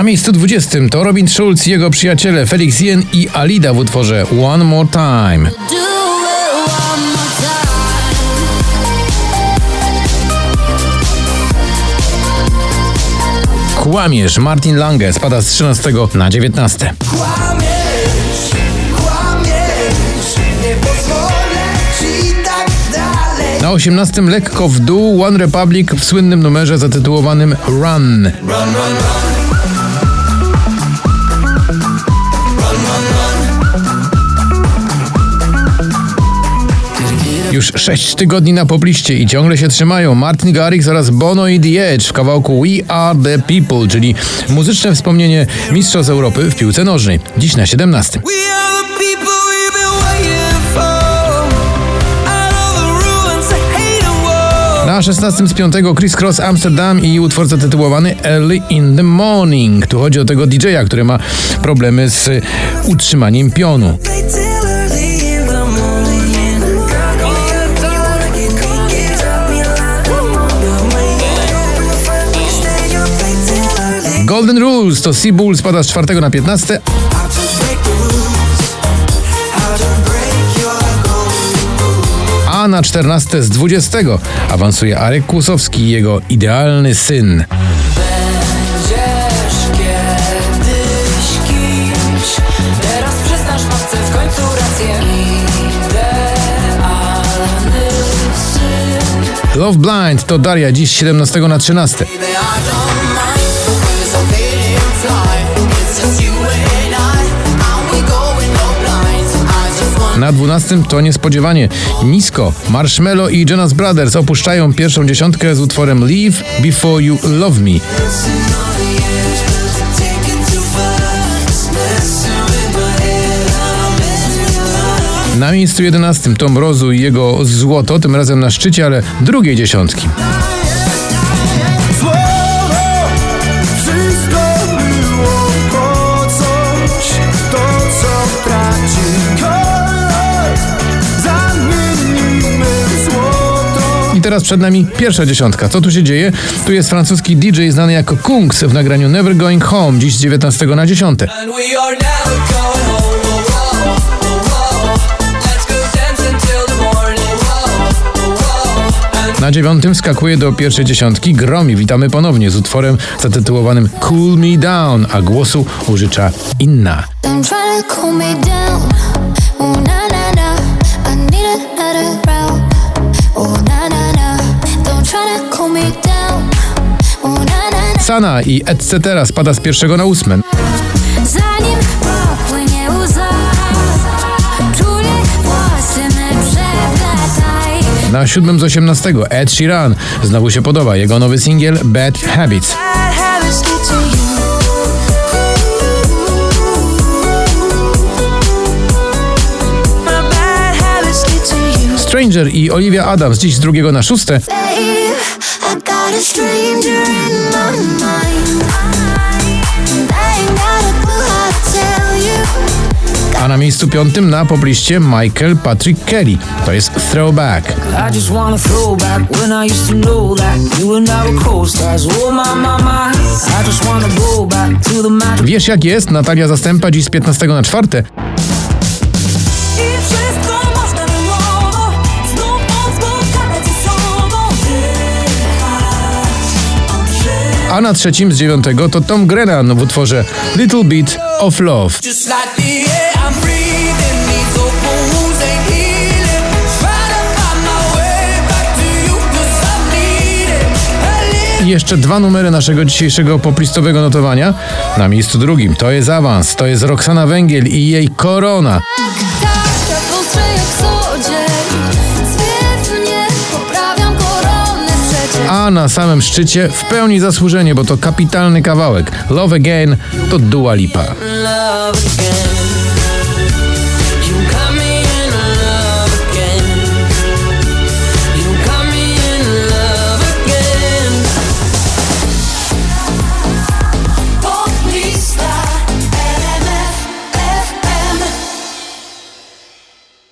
Na miejscu 20 to Robin Schulz jego przyjaciele Felix Jen i Alida w utworze One More Time. Do it one more time. Kłamiesz, Martin Lange spada z 13 na 19. Na 18 lekko w dół One Republic w słynnym numerze zatytułowanym Run. Już 6 tygodni na pobliście i ciągle się trzymają Martin Garrix oraz Bono i The Edge w kawałku We Are The People, czyli muzyczne wspomnienie Mistrzostw Europy w piłce nożnej. Dziś na 17. Na 16 z 5 Chris Cross Amsterdam i utwór zatytułowany Early in the Morning. Tu chodzi o tego DJ-a, który ma problemy z utrzymaniem pionu. Golden Rules to Seabull spada z 4 na 15, a na 14 z 20 awansuje Arek Kłusowski i jego idealny syn. Love Blind to Daria dziś z 17 na 13. Na 12 to niespodziewanie nisko. Marshmello i Jonas Brothers opuszczają pierwszą dziesiątkę z utworem Leave Before You Love Me. Na miejscu 11 to Mrozu i jego złoto, tym razem na szczycie, ale drugiej dziesiątki. I teraz przed nami pierwsza dziesiątka. Co tu się dzieje? Tu jest francuski DJ znany jako Kungs w nagraniu Never Going Home, dziś z 19 na 10. And we are never going home oh, whoa, oh, whoa. Let's go dancing till the morning whoa, whoa. And Na dziewiątym skakuje do pierwszej dziesiątki Gromi. Witamy ponownie z utworem zatytułowanym Cool Me Down, a głosu użycza Inna. Na na na. Sana i etc. spada z pierwszego na ósme. Zanim popłynie łza, czule włosy me przepletaj. Na siódmym z 18 Ed Sheeran. Znowu się podoba jego nowy singiel Bad Habits. Stranger i Olivia Adams dziś z drugiego na szóste. Babe, na miejscu piątym na pobliście Michael Patrick Kelly. To jest Throwback. Oh. Wiesz jak jest? Natalia Zastępa dziś z 15 na czwarte. I wszystko można było znów spotkać ze sobą. Dychać, odżyć. A na trzecim z dziewiątego to Tom Grennan w utworze Little Bit of Love. jeszcze dwa numery naszego dzisiejszego poplistowego notowania. Na miejscu drugim to jest awans, to jest Roxana Węgiel i jej Korona. A na samym szczycie w pełni zasłużenie, bo to kapitalny kawałek. Love Again to Dua Lipa.